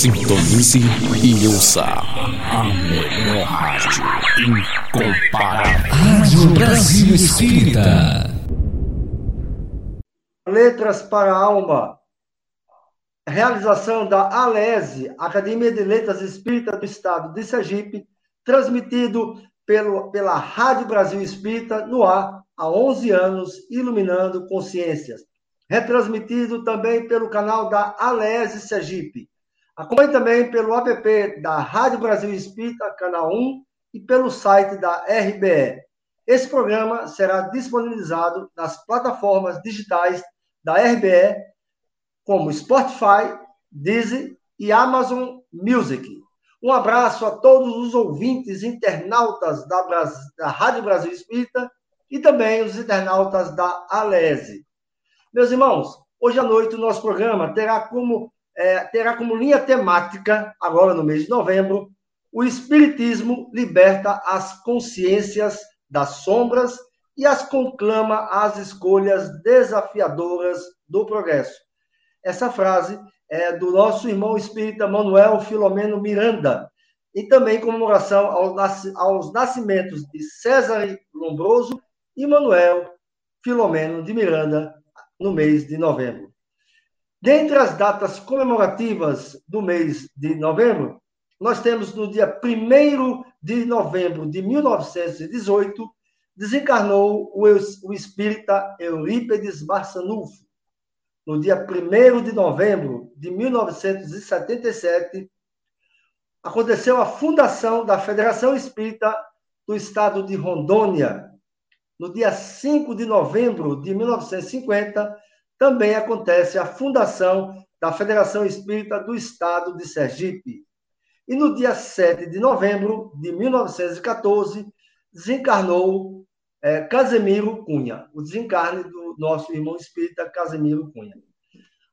Sintonize e ouça a melhor rádio incomparável. Rádio Brasil Espírita. Letras para a Alma. Realização da ALESE, Academia de Letras Espírita do Estado de Sergipe, transmitido pelo, pela Rádio Brasil Espírita no ar há 11 anos, iluminando consciências. Retransmitido também pelo canal da ALESE Sergipe Acompanhe também pelo app da Rádio Brasil Espírita, canal 1, e pelo site da RBE. Esse programa será disponibilizado nas plataformas digitais da RBE, como Spotify, Deezer e Amazon Music. Um abraço a todos os ouvintes internautas da, da Rádio Brasil Espírita e também os internautas da Alese. Meus irmãos, hoje à noite o nosso programa terá como é, terá como linha temática, agora no mês de novembro, o Espiritismo liberta as consciências das sombras e as conclama às escolhas desafiadoras do progresso. Essa frase é do nosso irmão espírita Manuel Filomeno Miranda, e também comemoração aos nascimentos de César Lombroso e Manuel Filomeno de Miranda no mês de novembro. Dentre as datas comemorativas do mês de novembro, nós temos no dia 1 de novembro de 1918, desencarnou o espírita Eurípedes Barçanufo. No dia 1 de novembro de 1977, aconteceu a fundação da Federação Espírita do Estado de Rondônia. No dia 5 de novembro de 1950, também acontece a fundação da Federação Espírita do Estado de Sergipe. E no dia 7 de novembro de 1914, desencarnou é, Casemiro Cunha, o desencarne do nosso irmão espírita Casemiro Cunha.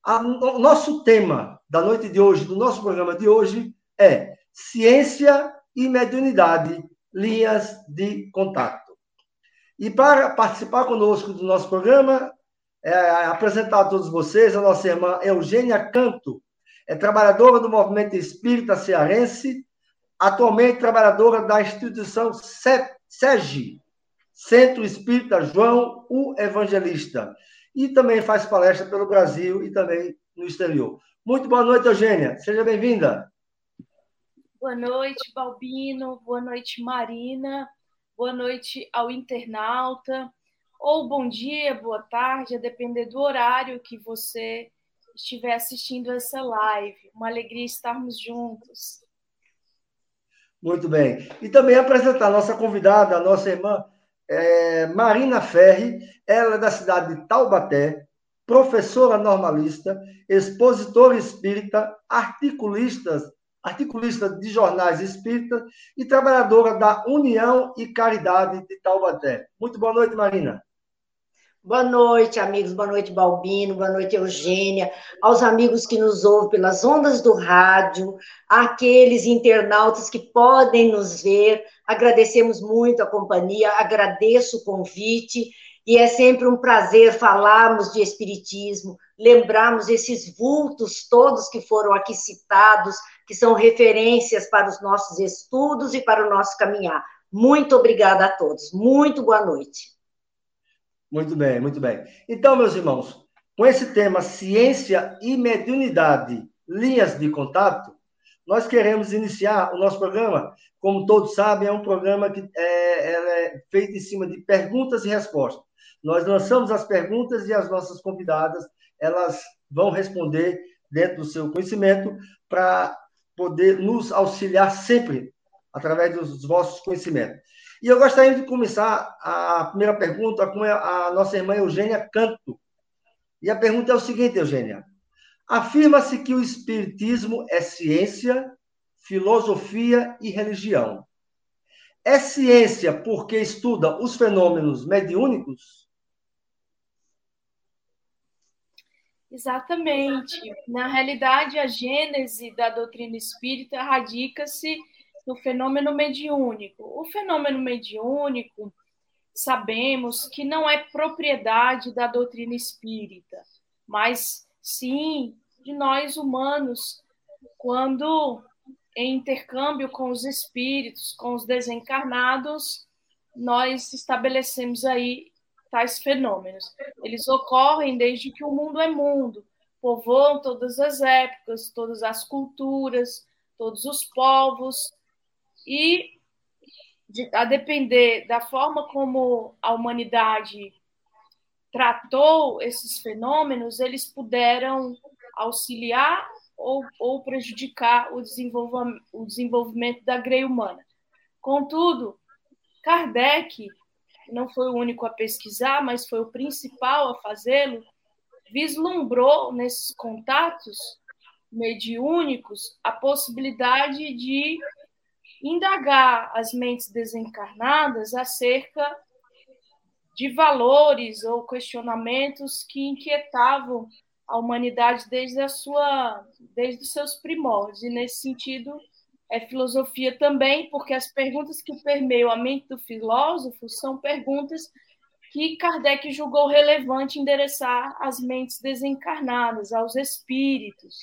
A, o nosso tema da noite de hoje, do nosso programa de hoje, é Ciência e Mediunidade, linhas de contato. E para participar conosco do nosso programa, é, apresentar a todos vocês a nossa irmã Eugênia Canto, é trabalhadora do Movimento Espírita Cearense, atualmente trabalhadora da instituição SEGI, Centro Espírita João o Evangelista, e também faz palestra pelo Brasil e também no exterior. Muito boa noite, Eugênia. Seja bem-vinda. Boa noite, Balbino. Boa noite, Marina. Boa noite ao internauta ou bom dia, boa tarde, a depender do horário que você estiver assistindo essa live. Uma alegria estarmos juntos. Muito bem. E também apresentar a nossa convidada, a nossa irmã é, Marina Ferri, ela é da cidade de Taubaté, professora normalista, expositora espírita, articulista, articulista de jornais espíritas e trabalhadora da União e Caridade de Taubaté. Muito boa noite, Marina. Boa noite, amigos. Boa noite, Balbino. Boa noite, Eugênia. Aos amigos que nos ouvem pelas ondas do rádio, aqueles internautas que podem nos ver. Agradecemos muito a companhia, agradeço o convite. E é sempre um prazer falarmos de Espiritismo, lembrarmos esses vultos todos que foram aqui citados, que são referências para os nossos estudos e para o nosso caminhar. Muito obrigada a todos. Muito boa noite. Muito bem, muito bem. Então, meus irmãos, com esse tema ciência e mediunidade, linhas de contato, nós queremos iniciar o nosso programa. Como todos sabem, é um programa que é, é feito em cima de perguntas e respostas. Nós lançamos as perguntas e as nossas convidadas elas vão responder dentro do seu conhecimento para poder nos auxiliar sempre através dos vossos conhecimentos. E eu gostaria de começar a primeira pergunta com a nossa irmã Eugênia Canto. E a pergunta é o seguinte, Eugênia. Afirma-se que o Espiritismo é ciência, filosofia e religião. É ciência porque estuda os fenômenos mediúnicos? Exatamente. Na realidade, a gênese da doutrina espírita radica-se no fenômeno mediúnico. O fenômeno mediúnico, sabemos que não é propriedade da doutrina espírita, mas sim de nós humanos quando, em intercâmbio com os espíritos, com os desencarnados, nós estabelecemos aí tais fenômenos. Eles ocorrem desde que o mundo é mundo, povoam todas as épocas, todas as culturas, todos os povos, e a depender da forma como a humanidade tratou esses fenômenos, eles puderam auxiliar ou, ou prejudicar o desenvolvimento, o desenvolvimento da grei humana. Contudo, Kardec não foi o único a pesquisar, mas foi o principal a fazê-lo, vislumbrou nesses contatos mediúnicos a possibilidade de indagar as mentes desencarnadas acerca de valores ou questionamentos que inquietavam a humanidade desde a sua desde os seus primórdios e nesse sentido é filosofia também porque as perguntas que permeiam a mente do filósofo são perguntas que Kardec julgou relevante endereçar às mentes desencarnadas, aos espíritos.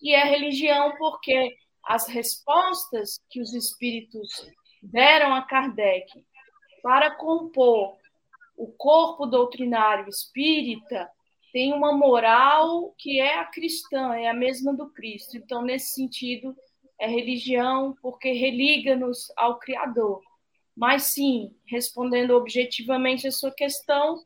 E é religião porque as respostas que os espíritos deram a Kardec para compor o corpo doutrinário espírita tem uma moral que é a cristã, é a mesma do Cristo. Então, nesse sentido, é religião porque religa-nos ao Criador. Mas sim, respondendo objetivamente a sua questão,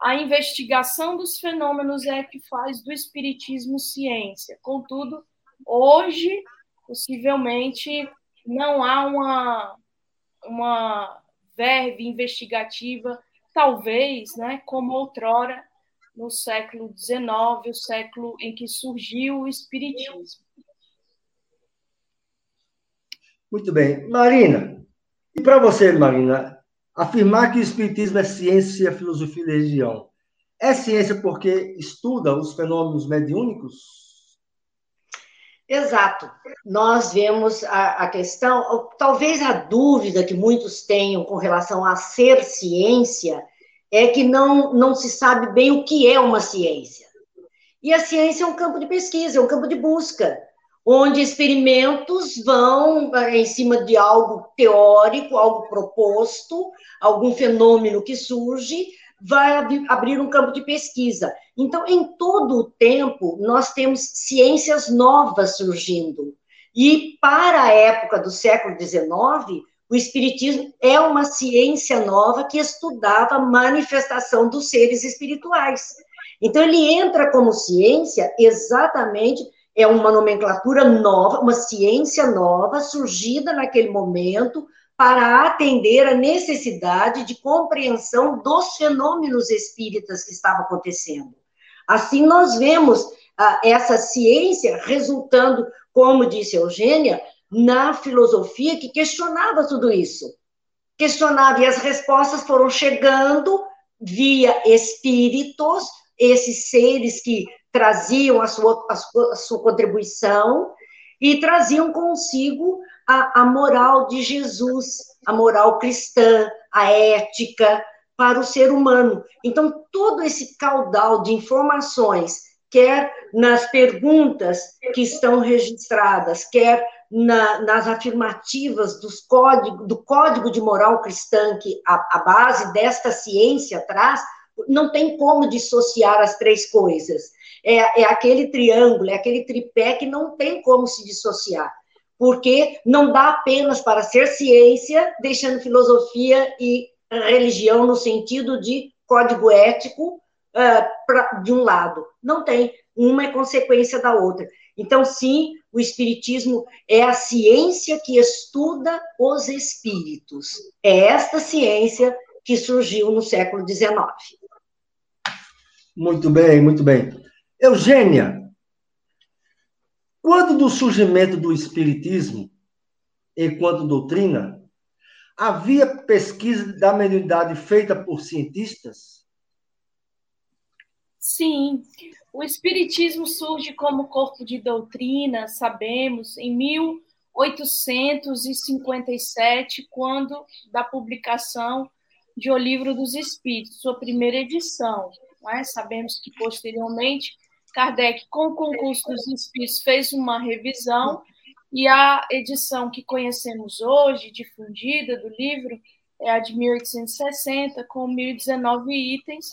a investigação dos fenômenos é que faz do espiritismo ciência. Contudo, hoje, possivelmente, não há uma, uma verve investigativa, talvez, né, como outrora, no século XIX, o século em que surgiu o espiritismo. Muito bem. Marina, e para você, Marina, afirmar que o Espiritismo é ciência, filosofia e religião, é ciência porque estuda os fenômenos mediúnicos? Exato. Nós vemos a, a, questão, talvez a dúvida que muitos tenham com relação a ser ciência é que não, não se sabe bem o que é uma ciência. E a ciência é um campo de pesquisa, é um campo de busca onde experimentos vão eh, em cima de algo teórico, algo proposto, algum fenômeno que surge, vai abrir um campo de pesquisa. Então, em todo o tempo, nós temos ciências novas surgindo. E para a época do século XIX, o Espiritismo é uma ciência nova que estudava a manifestação dos seres espirituais. Então, ele entra como ciência exatamente é uma nomenclatura nova, uma ciência nova, surgida naquele momento para atender a necessidade de compreensão dos fenômenos espíritas que estavam acontecendo. Assim, nós vemos ah, essa ciência resultando, como disse Eugênia, na filosofia que questionava tudo isso. Questionava, e as respostas foram chegando via espíritos, esses seres que traziam a sua, a sua, a sua contribuição e traziam consigo a, a moral de Jesus, a moral cristã, a ética para o ser humano. Então, todo esse caudal de informações, quer nas perguntas que estão registradas, quer na, nas afirmativas código, do código de moral cristã que a, a base desta ciência traz, não tem como dissociar as três coisas é, é aquele triângulo, é aquele tripé que não tem como se dissociar, porque não dá apenas para ser ciência, deixando filosofia e religião no sentido de código ético uh, pra, de um lado. Não tem. Uma é consequência da outra. Então, sim, o Espiritismo é a ciência que estuda os espíritos. É esta ciência que surgiu no século XIX. Muito bem, muito bem. Eugênia, quando do surgimento do Espiritismo, enquanto doutrina, havia pesquisa da mediunidade feita por cientistas? Sim, o Espiritismo surge como corpo de doutrina, sabemos, em 1857, quando da publicação de O Livro dos Espíritos, sua primeira edição. É? Sabemos que posteriormente Kardec, com o concurso dos espíritos, fez uma revisão e a edição que conhecemos hoje, difundida do livro, é a de 1860, com 1.019 itens,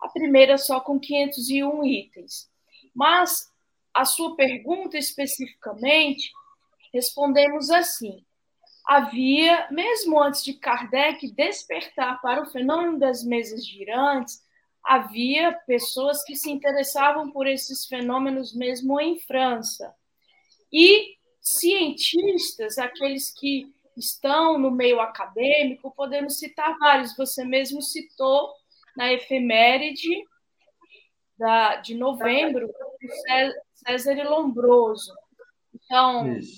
a primeira só com 501 itens. Mas a sua pergunta especificamente, respondemos assim: havia, mesmo antes de Kardec despertar para o fenômeno das mesas girantes, havia pessoas que se interessavam por esses fenômenos mesmo em França. E cientistas, aqueles que estão no meio acadêmico, podemos citar vários. Você mesmo citou na efeméride da, de novembro, César Lombroso. Então, Isso.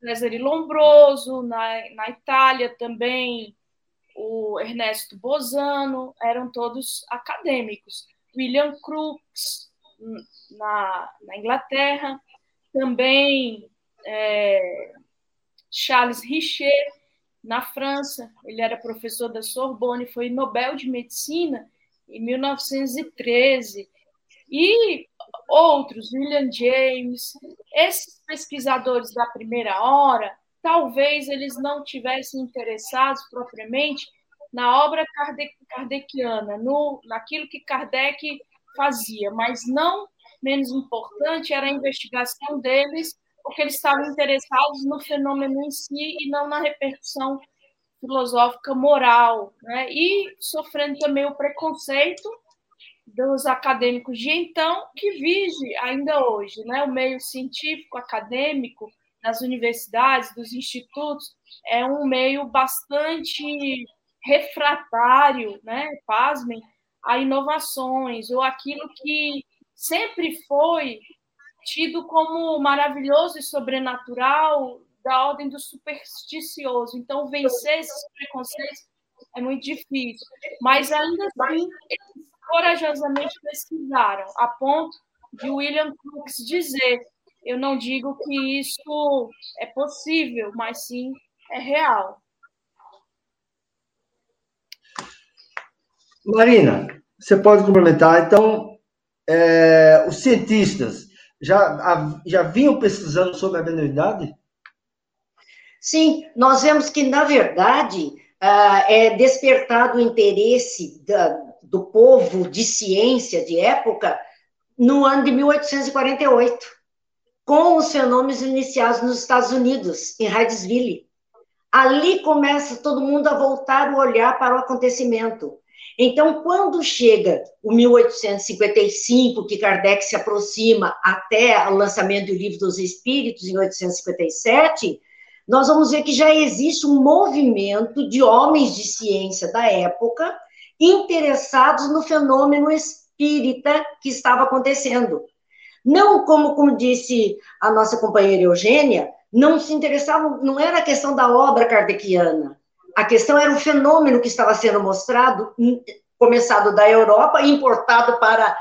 César Lombroso, na, na Itália também, o Ernesto Bozano, eram todos acadêmicos. William Crookes, na, na Inglaterra, também é, Charles Richer, na França, ele era professor da Sorbonne, foi Nobel de Medicina em 1913. E outros, William James, esses pesquisadores da primeira hora, talvez eles não tivessem interessados propriamente na obra kardeciana, no, naquilo que Kardec fazia, mas não menos importante era a investigação deles, porque eles estavam interessados no fenômeno em si e não na repercussão filosófica moral, né? e sofrendo também o preconceito dos acadêmicos de então, que vige ainda hoje, né? O meio científico, acadêmico, nas universidades, dos institutos, é um meio bastante refratário, né? Pasmem, a inovações, ou aquilo que sempre foi tido como maravilhoso e sobrenatural da ordem do supersticioso. Então, vencer esses preconceitos é muito difícil. Mas, ainda assim, eles corajosamente pesquisaram, a ponto de William Crookes dizer: eu não digo que isso é possível, mas sim é real. Marina, você pode complementar. Então, é, os cientistas já, já vinham pesquisando sobre a mediunidade? Sim, nós vemos que, na verdade, uh, é despertado o interesse da, do povo de ciência de época no ano de 1848, com os fenômenos iniciados nos Estados Unidos, em Hydesville. Ali começa todo mundo a voltar o olhar para o acontecimento. Então, quando chega o 1855, que Kardec se aproxima até o lançamento do Livro dos Espíritos, em 1857, nós vamos ver que já existe um movimento de homens de ciência da época interessados no fenômeno espírita que estava acontecendo. Não, como, como disse a nossa companheira Eugênia, não se interessavam, não era a questão da obra kardeciana, a questão era o fenômeno que estava sendo mostrado, começado da Europa, importado para,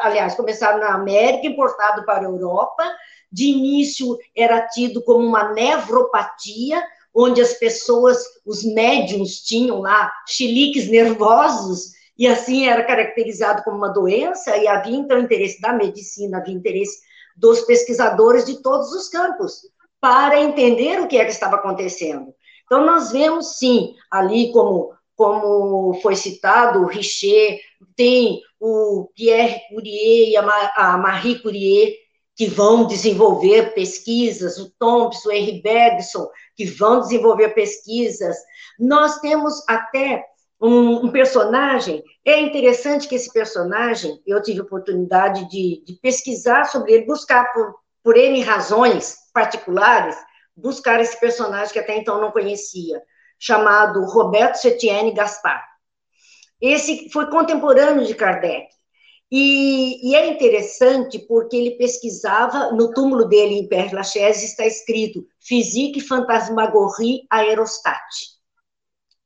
aliás, começado na América, importado para a Europa, de início era tido como uma nevropatia, onde as pessoas, os médiums, tinham lá chiliques nervosos, e assim era caracterizado como uma doença, e havia então interesse da medicina, havia interesse dos pesquisadores de todos os campos, para entender o que é que estava acontecendo. Então, nós vemos, sim, ali como, como foi citado, o Richer, tem o Pierre Curie e a Marie Curie, que vão desenvolver pesquisas, o Thompson, o Henry Bergson, que vão desenvolver pesquisas. Nós temos até um, um, personagem, é interessante que esse personagem, eu tive oportunidade de, de pesquisar sobre ele, buscar por, por N razões particulares, buscar esse personagem que até então não conhecia, chamado Roberto Setienne Gaspar. Esse foi contemporâneo de Kardec. E, e, é interessante porque ele pesquisava, no túmulo dele em Père Lachaise está escrito Physique Fantasmagorie Aerostat.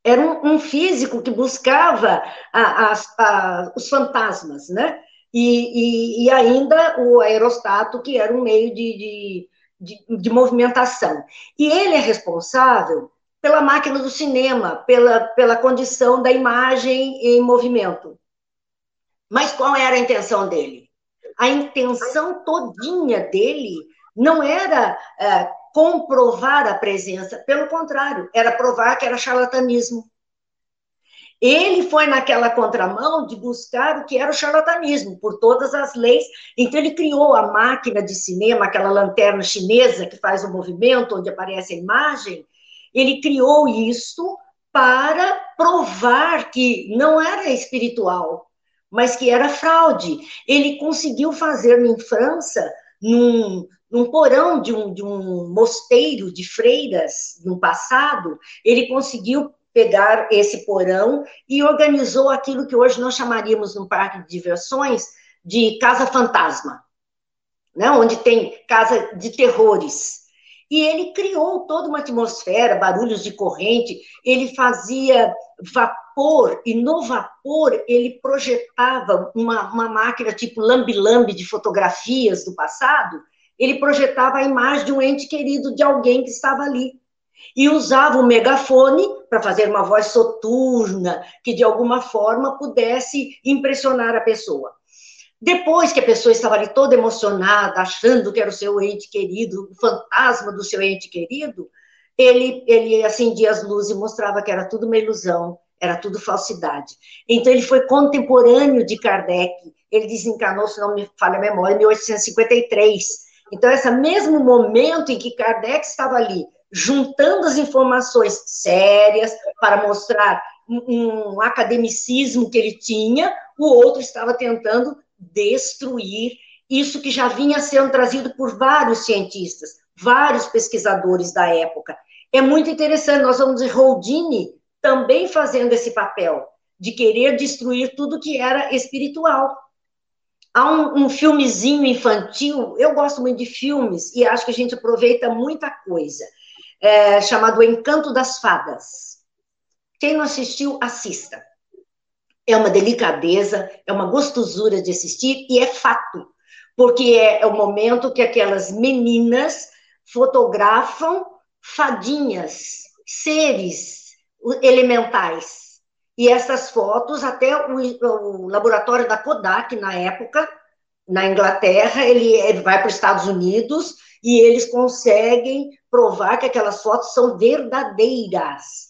Era um, um, físico que buscava a, a, a, os fantasmas, né? E, e, e, ainda o aerostato, que era um meio de, de, de, de movimentação. E ele é responsável pela máquina do cinema, pela, pela condição da imagem em movimento. Mas qual era a intenção dele? a intenção todinha dele não era é, comprovar a presença, pelo contrário, era provar que era charlatanismo. Ele foi naquela contramão de buscar o que era o charlatanismo, por todas as leis. Então, ele criou a máquina de cinema, aquela lanterna chinesa que faz o movimento, onde aparece a imagem. Ele criou isso para provar que não era espiritual, mas que era fraude. Ele conseguiu fazer em França, num, num porão de um, de um mosteiro de freiras, no passado, ele conseguiu pegar esse porão e organizou aquilo que hoje nós chamaríamos num parque de diversões de casa fantasma, né? onde tem casa de terrores. E ele criou toda uma atmosfera, barulhos de corrente, ele fazia vapor, e no vapor ele projetava uma, uma máquina tipo lambi-lambi de fotografias do passado, ele projetava a imagem de um ente querido de alguém que estava ali e usava o megafone para fazer uma voz soturna, que de alguma forma pudesse impressionar a pessoa. Depois que a pessoa estava ali toda emocionada, achando que era o seu ente querido, o fantasma do seu ente querido, ele, ele acendia as luzes e mostrava que era tudo uma ilusão, era tudo falsidade. Então, ele foi contemporâneo de Kardec, ele desencarnou, se não me falha a memória, em 1853. Então, esse mesmo momento em que Kardec estava ali, juntando as informações sérias para mostrar um, um academicismo que ele tinha, o outro estava tentando destruir isso que já vinha sendo trazido por vários cientistas, vários pesquisadores da época. É muito interessante, nós vamos ver Houdini também fazendo esse papel, de querer destruir tudo que era espiritual. Há um, um filmezinho infantil, eu gosto muito de filmes e acho que a gente aproveita muita coisa é, chamado Encanto das Fadas. Quem não assistiu, assista. É uma delicadeza, é uma gostosura de assistir e é fato, porque é, é o momento que aquelas meninas fotografam fadinhas, seres elementais. E essas fotos, até o, o laboratório da Kodak, na época, na Inglaterra, ele, ele vai para os Estados Unidos e eles conseguem provar que aquelas fotos são verdadeiras,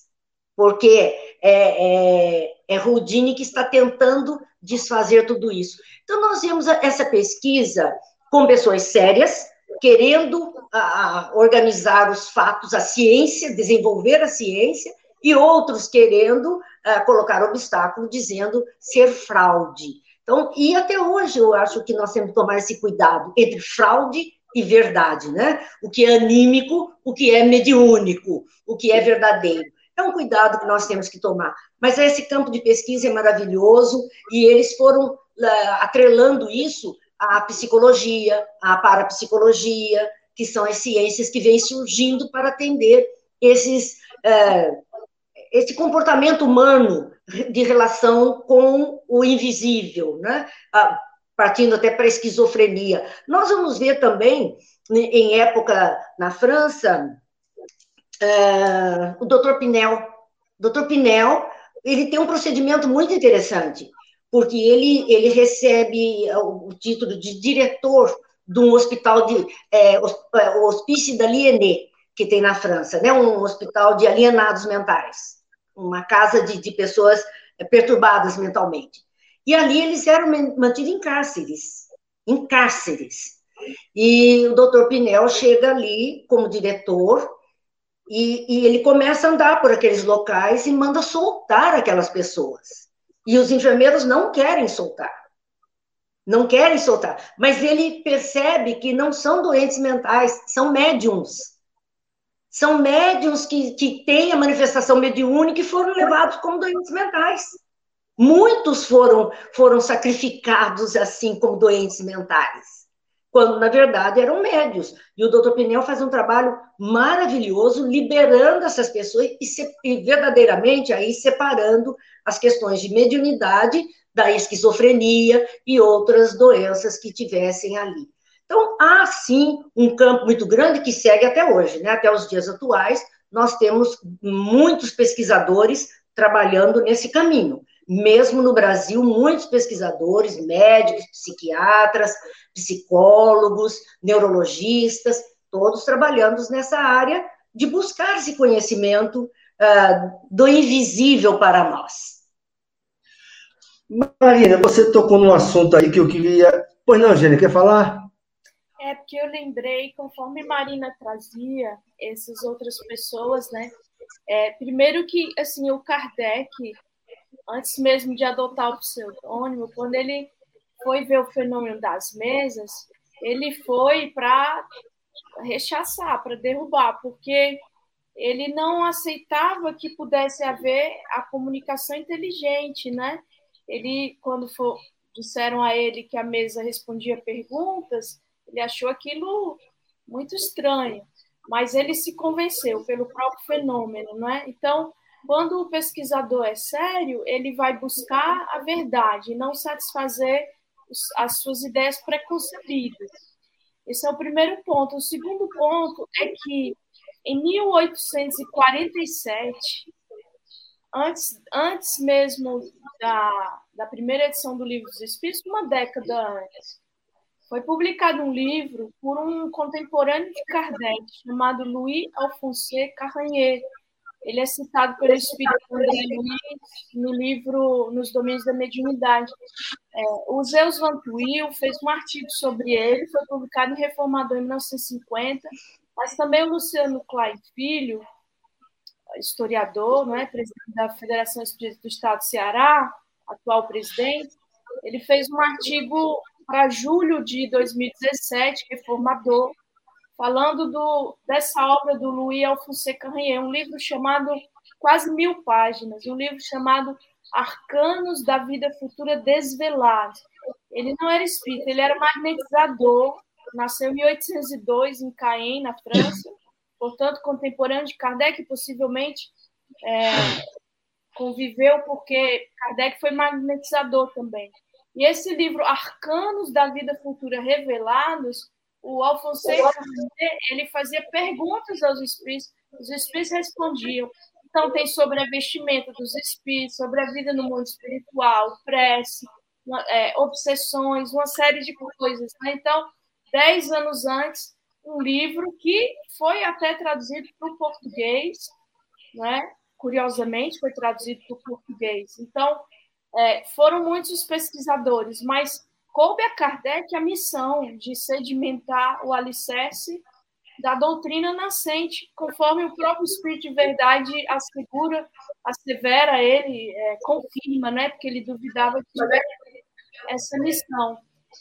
porque é, é, é Houdini que está tentando desfazer tudo isso. Então, nós vimos essa pesquisa com pessoas sérias, querendo a, organizar os fatos, a ciência, desenvolver a ciência, e outros querendo a, colocar obstáculo, dizendo ser fraude. Então, e até hoje eu acho que nós temos que tomar esse cuidado entre fraude e verdade, né? O que é anímico, o que é mediúnico, o que é verdadeiro. É um cuidado que nós temos que tomar. Mas esse campo de pesquisa é maravilhoso e eles foram uh, atrelando isso à psicologia, à parapsicologia, que são as ciências que vêm surgindo para atender esses, uh, esse comportamento humano de relação com o invisível, né? Uh, partindo até para a esquizofrenia. Nós vamos ver também, né, em época na França, uh, o doutor Pinel. O doutor Pinel, ele tem um procedimento muito interessante, porque ele, ele recebe o título de diretor de um hospital de é, é o Hospice da que tem na França, né? um hospital de alienados mentais, uma casa de, de pessoas perturbadas mentalmente. E ali eles eram mantidos em cárceres, em cárceres. E o doutor Pinel chega ali como diretor e, e, ele começa a andar por aqueles locais e manda soltar aquelas pessoas. E os enfermeiros não querem soltar. Não querem soltar. Mas ele percebe que não são doentes mentais, são médiums. São médiums que, que têm a manifestação mediúnica e foram levados como doentes mentais. Muitos foram, foram sacrificados assim como doentes mentais, quando na verdade eram médios. E o doutor Pinel faz um trabalho maravilhoso liberando essas pessoas e, se, e verdadeiramente aí separando as questões de mediunidade da esquizofrenia e outras doenças que tivessem ali. Então, há sim um campo muito grande que segue até hoje, né? até os dias atuais, nós temos muitos pesquisadores trabalhando nesse caminho mesmo no Brasil, muitos pesquisadores, médicos, psiquiatras, psicólogos, neurologistas, todos trabalhando nessa área de buscar esse conhecimento uh, do invisível para nós. Marina, você tocou num assunto aí que eu queria. Pois não, Gênia, quer falar? É porque eu lembrei, conforme Marina trazia essas outras pessoas, né? É, primeiro que, assim, o Kardec, antes mesmo de adotar o pseudônimo, quando ele foi ver o fenômeno das mesas, ele foi para rechaçar, para derrubar, porque ele não aceitava que pudesse haver a comunicação inteligente, né? Ele, quando for, disseram a ele que a mesa respondia perguntas, ele achou aquilo muito estranho, mas ele se convenceu pelo próprio fenômeno, não é? Então, quando o pesquisador é sério, ele vai buscar a verdade, não satisfazer as suas ideias preconcebidas. Esse é o primeiro ponto. O segundo ponto é que em 1847, antes, antes mesmo da, da primeira edição do Livro dos Espíritos, uma década antes, foi publicado um livro por um contemporâneo de Kardec, chamado Louis Alphonse Carranier. Ele é citado pelo Espírito André Luiz no livro Nos Domínios da Mediunidade. É, o Zeus Van fez um artigo sobre ele, foi publicado em Reformador em 1950, mas também o Luciano Klein Filho, historiador, não é, presidente da Federação Espírita do Estado do Ceará, atual presidente, ele fez um artigo para julho de 2017, reformador, falando do, dessa obra do Louis Alphonse Carrier, um livro chamado quase mil páginas, um livro chamado Arcanos da Vida Futura Desvelados. Ele não era espírita, ele era magnetizador, nasceu em 1802 em Caen, na França, portanto, contemporâneo de Kardec, possivelmente é, conviveu porque Kardec foi magnetizador também. E esse livro, Arcanos da Vida Futura Revelados, o Alfonso ele fazia perguntas aos espíritos, os espíritos respondiam. Então, tem sobre a vestimenta dos espíritos, sobre a vida no mundo espiritual, prece, é, obsessões, uma série de coisas. Né? Então, dez anos antes, um livro que foi até traduzido para o português, né? curiosamente, foi traduzido para o português. Então, é, foram muitos os pesquisadores, mas coube a Kardec a missão de sedimentar o alicerce da doutrina nascente, conforme o próprio Espírito de Verdade assegura, assevera ele, é, confirma, né? Porque ele duvidava de essa missão.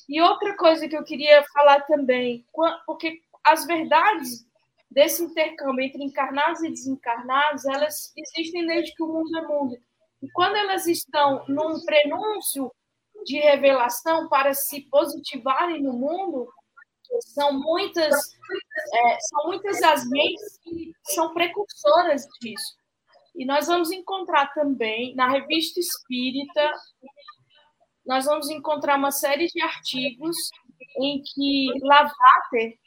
E outra coisa que eu queria falar também, porque as verdades desse intercâmbio entre encarnados e desencarnados, elas existem desde que o mundo é mundo. E quando elas estão num prenúncio de revelação para se positivarem no mundo, são muitas, é, são muitas as mentes que são precursoras disso. E nós vamos encontrar também na revista Espírita, nós vamos encontrar uma série de artigos em que Lavater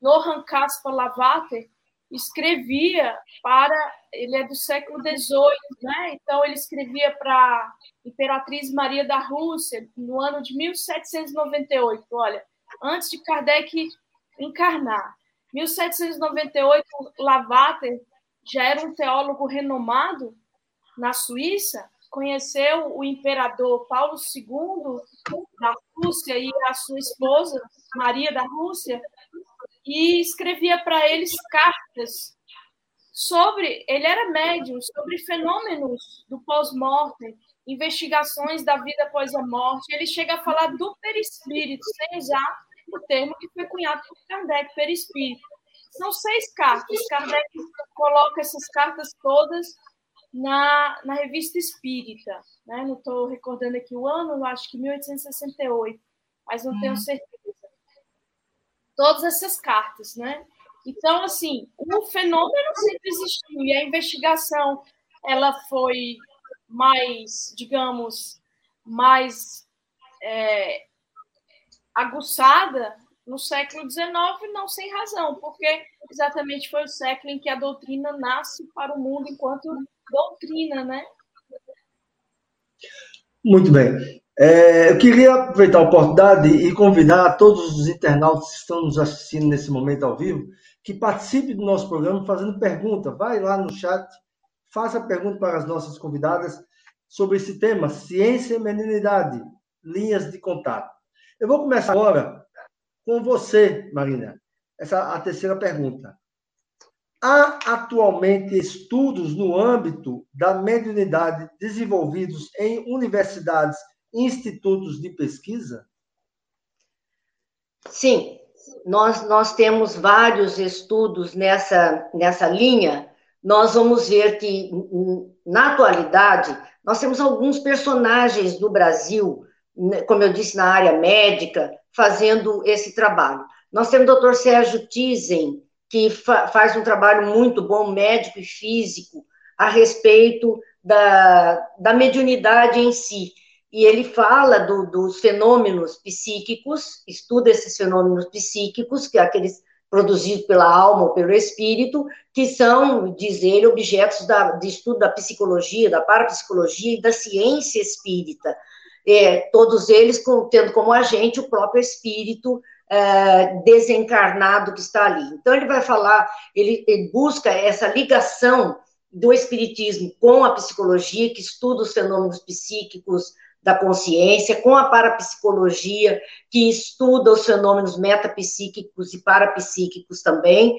Johann Caspar Lavater escrevia para. Ele é do século XVIII, né? então ele escrevia para Imperatriz Maria da Rússia no ano de 1798. Olha, antes de Kardec encarnar. 1798, Lavater já era um teólogo renomado na Suíça, conheceu o imperador Paulo II da Rússia e a sua esposa, Maria da Rússia, e escrevia para eles cartas sobre. Ele era médium, sobre fenômenos do pós-morte, investigações da vida após a morte. Ele chega a falar do perispírito, sem usar o termo que foi cunhado por Kardec, perispírito. São seis cartas. Kardec coloca essas cartas todas na, na revista Espírita. Né? Não estou recordando aqui o ano, acho que 1868, mas não tenho uhum. certeza todas essas cartas, né? Então, assim, o fenômeno sempre existiu e a investigação ela foi mais, digamos, mais é, aguçada no século XIX, não sem razão, porque exatamente foi o século em que a doutrina nasce para o mundo enquanto doutrina, né? Muito bem. É, eu queria aproveitar a oportunidade e convidar todos os internautas que estão nos assistindo nesse momento ao vivo que participem do nosso programa fazendo pergunta. Vai lá no chat, faça pergunta para as nossas convidadas sobre esse tema, ciência e mediunidade, linhas de contato. Eu vou começar agora com você, Marina. Essa a terceira pergunta. Há atualmente estudos no âmbito da mediunidade desenvolvidos em universidades institutos de pesquisa? Sim, nós, nós temos vários estudos nessa, nessa linha. Nós vamos ver que, na atualidade, nós temos alguns personagens do Brasil, né, como eu disse, na área médica, fazendo esse trabalho. Nós temos o doutor Sérgio Tizen, que fa faz um trabalho muito bom, médico e físico, a respeito da, da mediunidade em si. E ele fala do, dos fenômenos psíquicos, estuda esses fenômenos psíquicos, que é aqueles produzidos pela alma ou pelo espírito, que são, diz ele, objetos da, de estudo da psicologia, da parapsicologia e da ciência espírita. É, todos eles com, tendo como agente o próprio espírito é, desencarnado que está ali. Então, ele vai falar, ele, ele busca essa ligação do espiritismo com a psicologia, que estuda os fenômenos psíquicos da consciência, com a parapsicologia, que estuda os fenômenos metapsíquicos e parapsíquicos também,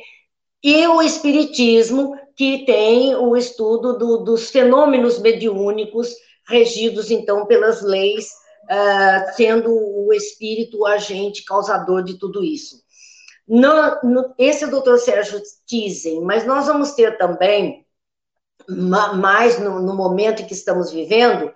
e o espiritismo, que tem o estudo do, dos fenômenos mediúnicos, regidos, então, pelas leis uh, sendo o espírito o agente causador de tudo isso. No, no, esse é o doutor Sérgio Tizen, mas nós vamos ter também, ma, mais no, no, momento em que estamos vivendo,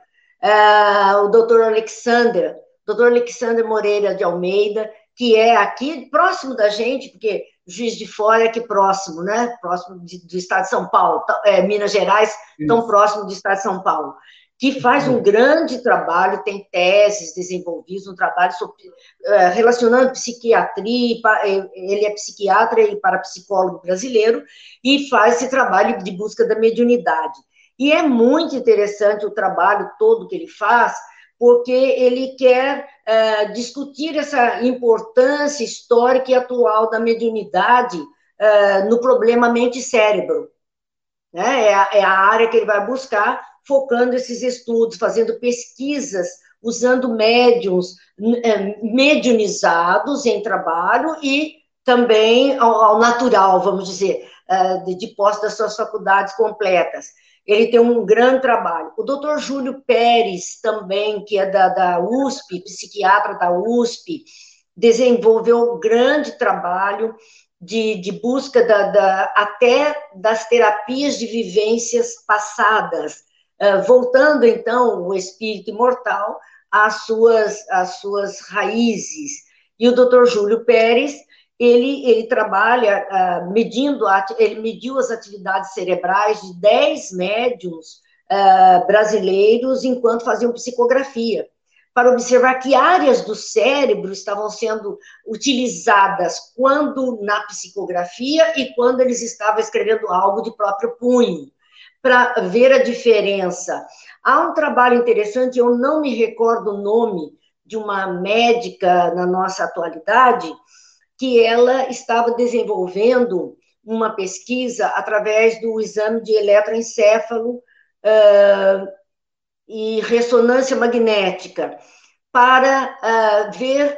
uh, o doutor Alexander, doutor Alexander Moreira de Almeida, que é aqui próximo da gente, porque Juiz de Fora é aqui próximo, né? Próximo de, do estado de São Paulo, é, Minas Gerais, Isso. tão próximo do estado de São Paulo que faz um grande trabalho, tem teses desenvolvidas, um trabalho sobre, uh, relacionando psiquiatria, eh, ele é psiquiatra e parapsicólogo brasileiro, e faz esse trabalho de busca da mediunidade. E é muito interessante o trabalho todo que ele faz, porque ele quer uh, discutir essa importância histórica e atual da mediunidade uh, no problema mente-cérebro. Né? É, a, é a área que ele vai buscar focando esses estudos, fazendo pesquisas, usando médiums é, mediunizados em trabalho e também ao, ao natural, vamos dizer, de, de posse das suas faculdades completas. Ele tem um grande trabalho. O doutor Júlio Pérez, também, que é da, da USP, psiquiatra da USP, desenvolveu um grande trabalho de, de busca da, da, até das terapias de vivências passadas, uh, voltando então o espírito imortal às suas, às suas raízes. E o doutor Júlio Pérez, ele, ele trabalha uh, medindo, ele mediu as atividades cerebrais de 10 médiums uh, brasileiros enquanto faziam psicografia para observar que áreas do cérebro estavam sendo utilizadas quando na psicografia e quando eles estavam escrevendo algo de próprio punho, para ver a diferença. Há um trabalho interessante, eu não me recordo o nome de uma médica na nossa atualidade, que ela estava desenvolvendo uma pesquisa através do exame de eletroencefalo uh, e ressonância magnética para uh, ver,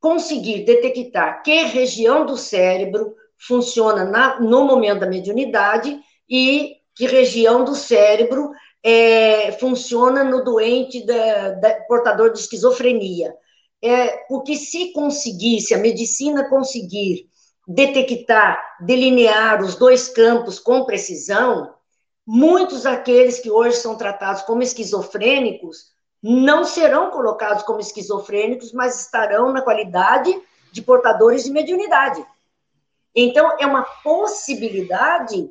conseguir detectar que região do cérebro funciona na, no momento da mediunidade e que região do cérebro é, funciona no doente da, da, portador de esquizofrenia. É, porque se conseguir, se a medicina conseguir detectar, delinear os dois campos com precisão, muitos daqueles que hoje são tratados como esquizofrênicos não serão colocados como esquizofrênicos, mas estarão na qualidade de portadores de mediunidade. Então, é uma possibilidade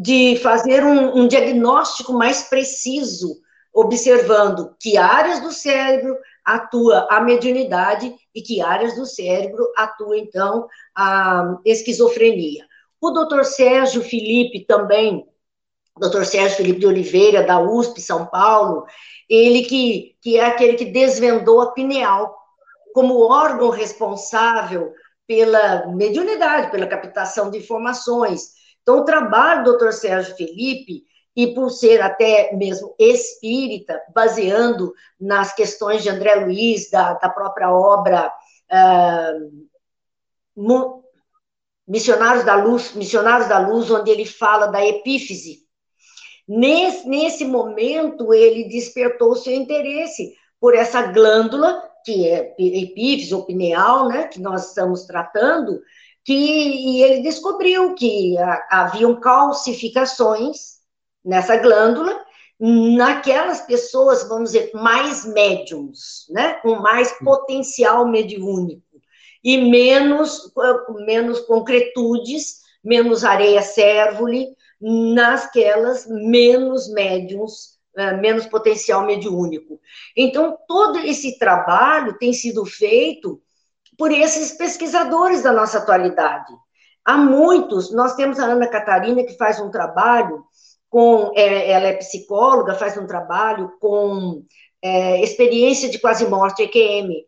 de fazer um, um diagnóstico mais preciso, observando que áreas do cérebro atua a mediunidade e que áreas do cérebro atua, então, a esquizofrenia. O doutor Sérgio Felipe também Dr. Sérgio Felipe de Oliveira, da USP, São Paulo, ele que, que é aquele que desvendou a pineal como órgão responsável pela mediunidade, pela captação de informações. Então, o trabalho do Dr. Sérgio Felipe, e por ser até mesmo espírita, baseando nas questões de André Luiz, da, da própria obra uh, Missionários da Luz, Missionários da Luz, onde ele fala da epífise. Nesse, nesse momento, ele despertou seu interesse por essa glândula que é epífise ou pineal, né, que nós estamos tratando, que e ele descobriu que haviam calcificações nessa glândula naquelas pessoas, vamos dizer, mais médiums, né, com mais potencial mediúnico e menos menos concretudes, menos areia cérvule nasquelas menos médiums é, menos potencial mediúnico. Então, todo esse trabalho tem sido feito por esses pesquisadores da nossa atualidade. Há muitos, nós temos a Ana Catarina, que faz um trabalho com, é, ela é psicóloga, faz um trabalho com é, experiência de quase morte, EQM.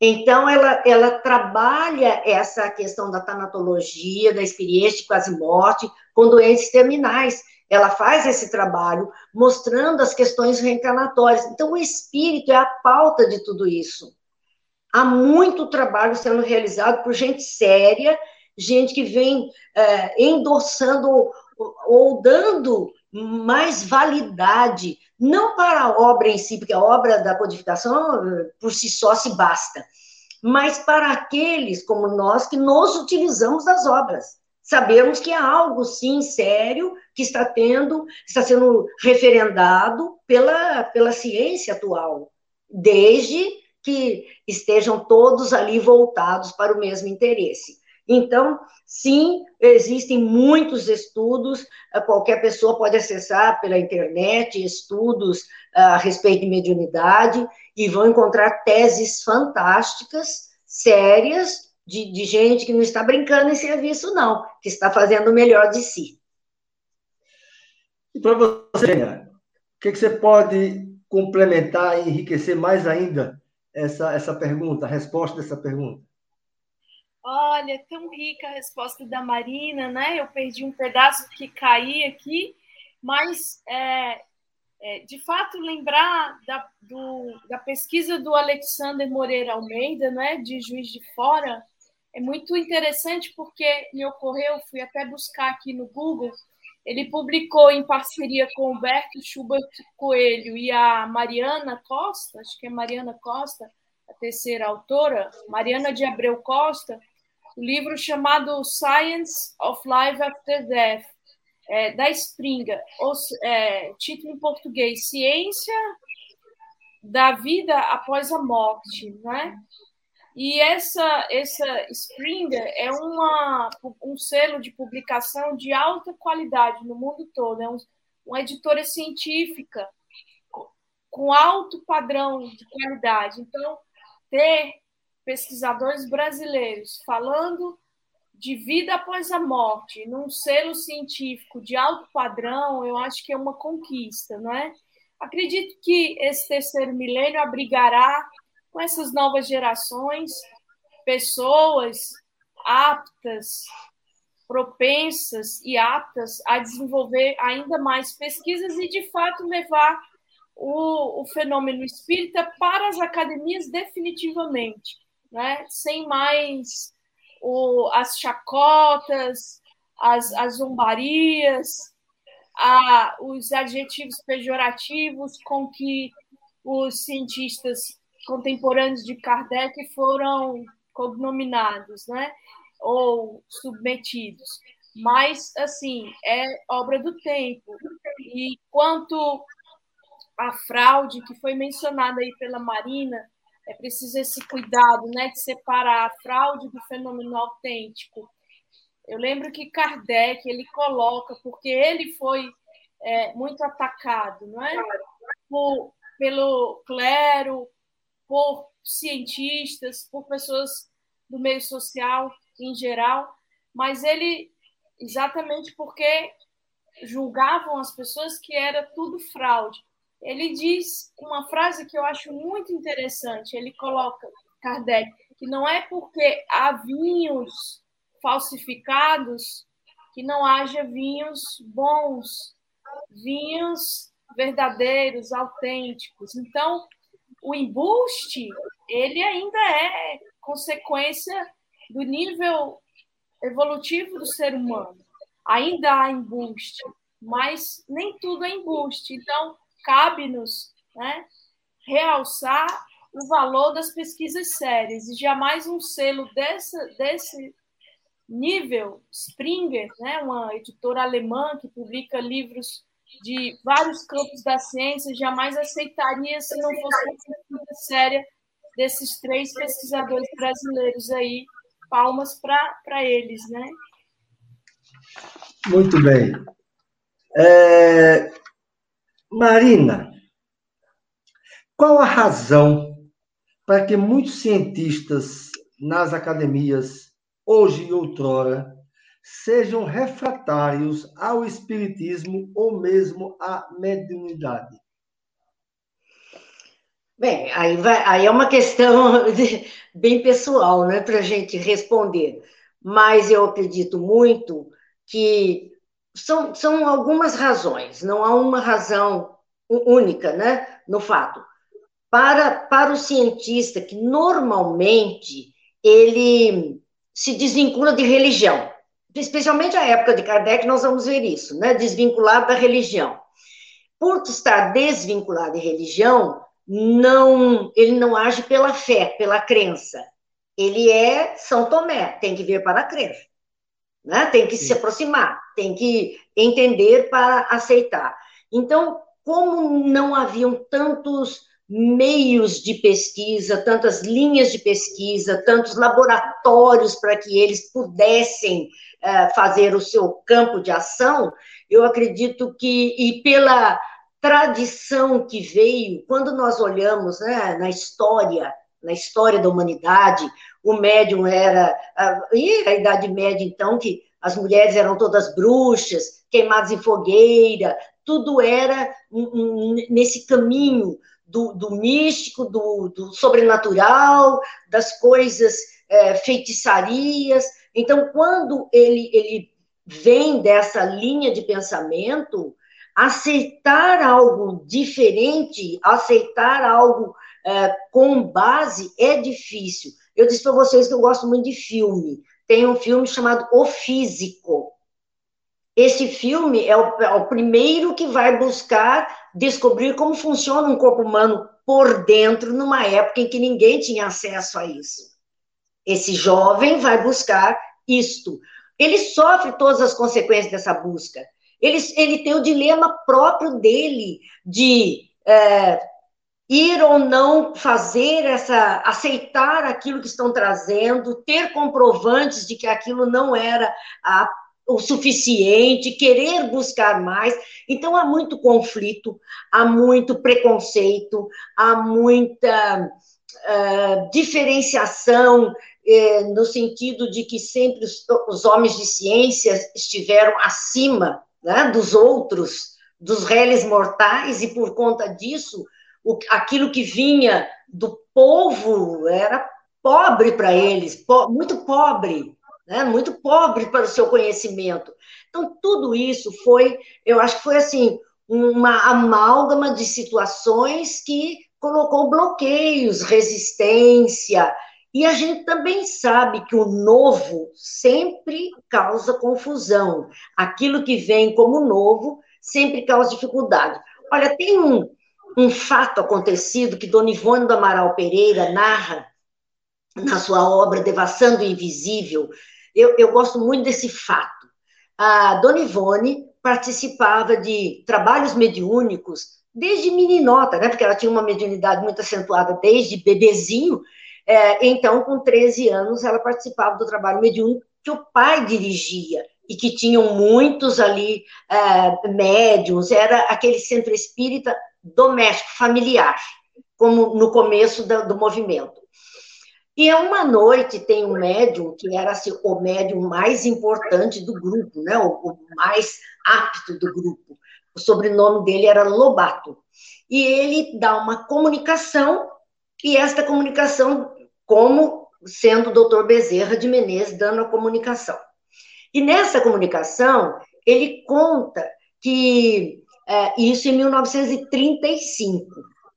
Então, ela, ela trabalha essa questão da tanatologia, da experiência de quase morte, com doentes terminais ela faz esse trabalho mostrando as questões reencarnatórias. Então, o espírito é a pauta de tudo isso. Há muito trabalho sendo realizado por gente séria, gente que vem é, endossando ou, dando mais validade, não para a obra em si, porque a obra da codificação por si só se basta, mas para aqueles como nós que nos utilizamos das obras sabemos que há algo sim sério que está tendo, está sendo referendado pela, pela ciência atual, desde que estejam todos ali voltados para o mesmo interesse. Então, sim, existem muitos estudos, eh, qualquer pessoa pode acessar pela internet estudos eh, a respeito de mediunidade e vão encontrar teses fantásticas, sérias, de, de gente que não está brincando em serviço, não, que está fazendo o melhor de si. E para você, o que, que você pode complementar e enriquecer mais ainda essa, essa pergunta, a resposta dessa pergunta? Olha, tão rica a resposta da Marina, né? Eu perdi um pedaço que caí aqui, mas é, é, de fato lembrar da, do, da pesquisa do Alexander Moreira Almeida, né? De Juiz de Fora, é muito interessante porque me ocorreu, fui até buscar aqui no Google, ele publicou em parceria com o Berto Schubert Coelho e a Mariana Costa, acho que é Mariana Costa, a terceira autora, Mariana de Abreu Costa, o livro chamado Science of Life After Death, é, da Springa, ou, é, título em português, Ciência da Vida Após a Morte, né? E essa, essa Springer é uma, um selo de publicação de alta qualidade no mundo todo, é um, uma editora científica com alto padrão de qualidade. Então, ter pesquisadores brasileiros falando de vida após a morte, num selo científico de alto padrão, eu acho que é uma conquista, não é? Acredito que esse terceiro milênio abrigará com essas novas gerações, pessoas aptas, propensas e aptas a desenvolver ainda mais pesquisas e, de fato, levar o, o fenômeno espírita para as academias definitivamente, né? sem mais o, as chacotas, as, as zombarias, a, os adjetivos pejorativos com que os cientistas contemporâneos de Kardec foram cognominados, né? Ou submetidos. Mas, assim, é obra do tempo. E quanto à fraude que foi mencionada aí pela Marina, é preciso esse cuidado, né, de separar a fraude do fenômeno autêntico. Eu lembro que Kardec ele coloca, porque ele foi é, muito atacado, não é? Por, pelo clero, por cientistas, por pessoas do meio social em geral, mas ele, exatamente porque julgavam as pessoas que era tudo fraude. Ele diz uma frase que eu acho muito interessante. Ele coloca, Kardec, que não é porque há vinhos falsificados que não haja vinhos bons, vinhos verdadeiros, autênticos. Então, o embuste, ele ainda é consequência do nível evolutivo do ser humano. Ainda há embuste, mas nem tudo é embuste. Então, cabe-nos né, realçar o valor das pesquisas sérias e jamais um selo desse, desse nível, Springer, né, uma editora alemã que publica livros de vários campos da ciência, jamais aceitaria se não fosse uma pesquisa séria desses três pesquisadores brasileiros aí. Palmas para eles, né? Muito bem. É... Marina, qual a razão para que muitos cientistas nas academias, hoje e outrora, sejam refratários ao espiritismo ou mesmo à mediunidade? Bem, aí, vai, aí é uma questão bem pessoal, né, para a gente responder. Mas eu acredito muito que são, são algumas razões, não há uma razão única, né, no fato. Para, para o cientista que normalmente ele se desvincula de religião, especialmente a época de Kardec, nós vamos ver isso, né, desvinculado da religião. Por estar desvinculado de religião, não, ele não age pela fé, pela crença. Ele é São Tomé, tem que vir para crer. Né? Tem que Sim. se aproximar, tem que entender para aceitar. Então, como não haviam tantos meios de pesquisa, tantas linhas de pesquisa, tantos laboratórios para que eles pudessem uh, fazer o seu campo de ação, eu acredito que, e pela tradição que veio, quando nós olhamos né, na história, na história da humanidade, o médium era, e a Idade Média, então, que as mulheres eram todas bruxas, queimadas em fogueira, tudo era nesse caminho do, do místico, do, do, sobrenatural, das coisas é, feitiçarias. Então, quando ele, ele vem dessa linha de pensamento, aceitar algo diferente, aceitar algo é, com base é difícil. Eu disse para vocês que eu gosto muito de filme. Tem um filme chamado O Físico. Esse filme é o, é o primeiro que vai buscar descobrir como funciona um corpo humano por dentro, numa época em que ninguém tinha acesso a isso. Esse jovem vai buscar isto. Ele sofre todas as consequências dessa busca. Ele, ele tem o dilema próprio dele de é, ir ou não fazer essa, aceitar aquilo que estão trazendo, ter comprovantes de que aquilo não era a, o suficiente, querer buscar mais. Então há muito conflito, há muito preconceito, há muita uh, diferenciação eh, no sentido de que sempre os, homens de ciência estiveram acima né, dos outros, dos réis mortais, e por conta disso, o, aquilo que vinha do povo era pobre para eles, po, muito pobre, né, muito pobre para o seu conhecimento. Então, tudo isso foi, eu acho que foi assim, uma amálgama de situações que colocou bloqueios, resistência, e a gente também sabe que o novo sempre causa confusão. Aquilo que vem como novo sempre causa dificuldade. Olha, tem um, um fato acontecido que Dona Ivone do Amaral Pereira narra na sua obra Devassando o Invisível. Eu, eu gosto muito desse fato. A Dona Ivone participava de trabalhos mediúnicos desde meninota, né? Porque ela tinha uma mediunidade muito acentuada desde bebezinho, é, então, com 13 anos, ela participava do trabalho mediúnico que o pai dirigia e que tinham muitos ali é, médiums, era aquele centro espírita doméstico, familiar, como no começo do, do movimento. E uma noite tem um médium que era assim, o médium mais importante do grupo, né? o, o mais apto do grupo. O sobrenome dele era Lobato. E ele dá uma comunicação, e esta comunicação, como sendo o doutor Bezerra de Menezes dando a comunicação. E nessa comunicação, ele conta que é, isso em 1935,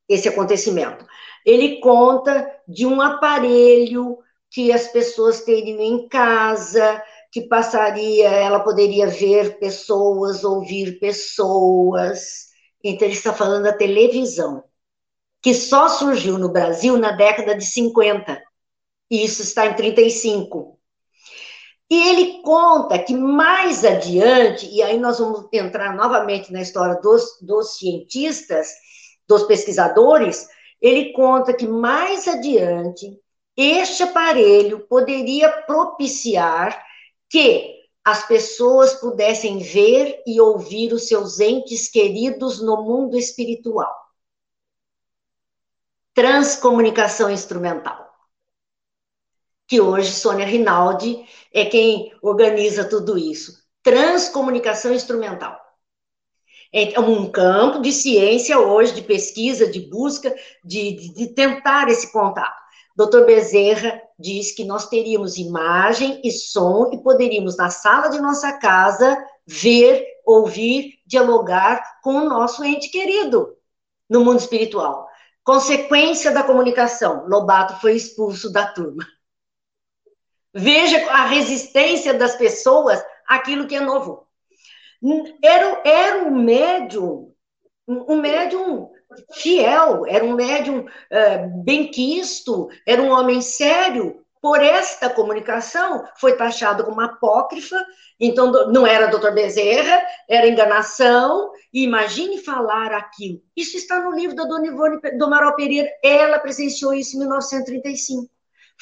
esse acontecimento. Ele conta de um aparelho que as pessoas teriam em casa, que passaria, ela poderia ver pessoas, ouvir pessoas. Então, ele está falando da televisão, que só surgiu no Brasil na década de 50. E isso está em 35. E ele conta que mais adiante, e aí nós vamos entrar novamente na história dos, dos cientistas, dos pesquisadores, ele conta que mais adiante este aparelho poderia propiciar que as pessoas pudessem ver e ouvir os seus entes queridos no mundo espiritual. Transcomunicação instrumental que hoje Sônia Rinaldi é quem organiza tudo isso. Transcomunicação instrumental. É um campo de ciência hoje, de pesquisa, de busca, de, de, de tentar esse contato. Dr. Bezerra diz que nós teríamos imagem e som e poderíamos, na sala de nossa casa, ver, ouvir, dialogar com o nosso ente querido no mundo espiritual. Consequência da comunicação, Lobato foi expulso da turma. Veja a resistência das pessoas àquilo que é novo. Era, era um médium, um médium fiel, era um médium uh, benquisto, era um homem sério. Por esta comunicação, foi taxado como apócrifa, então não era doutor Bezerra, era enganação. Imagine falar aquilo. Isso está no livro da Dona Ivone do Amaral Pereira, ela presenciou isso em 1935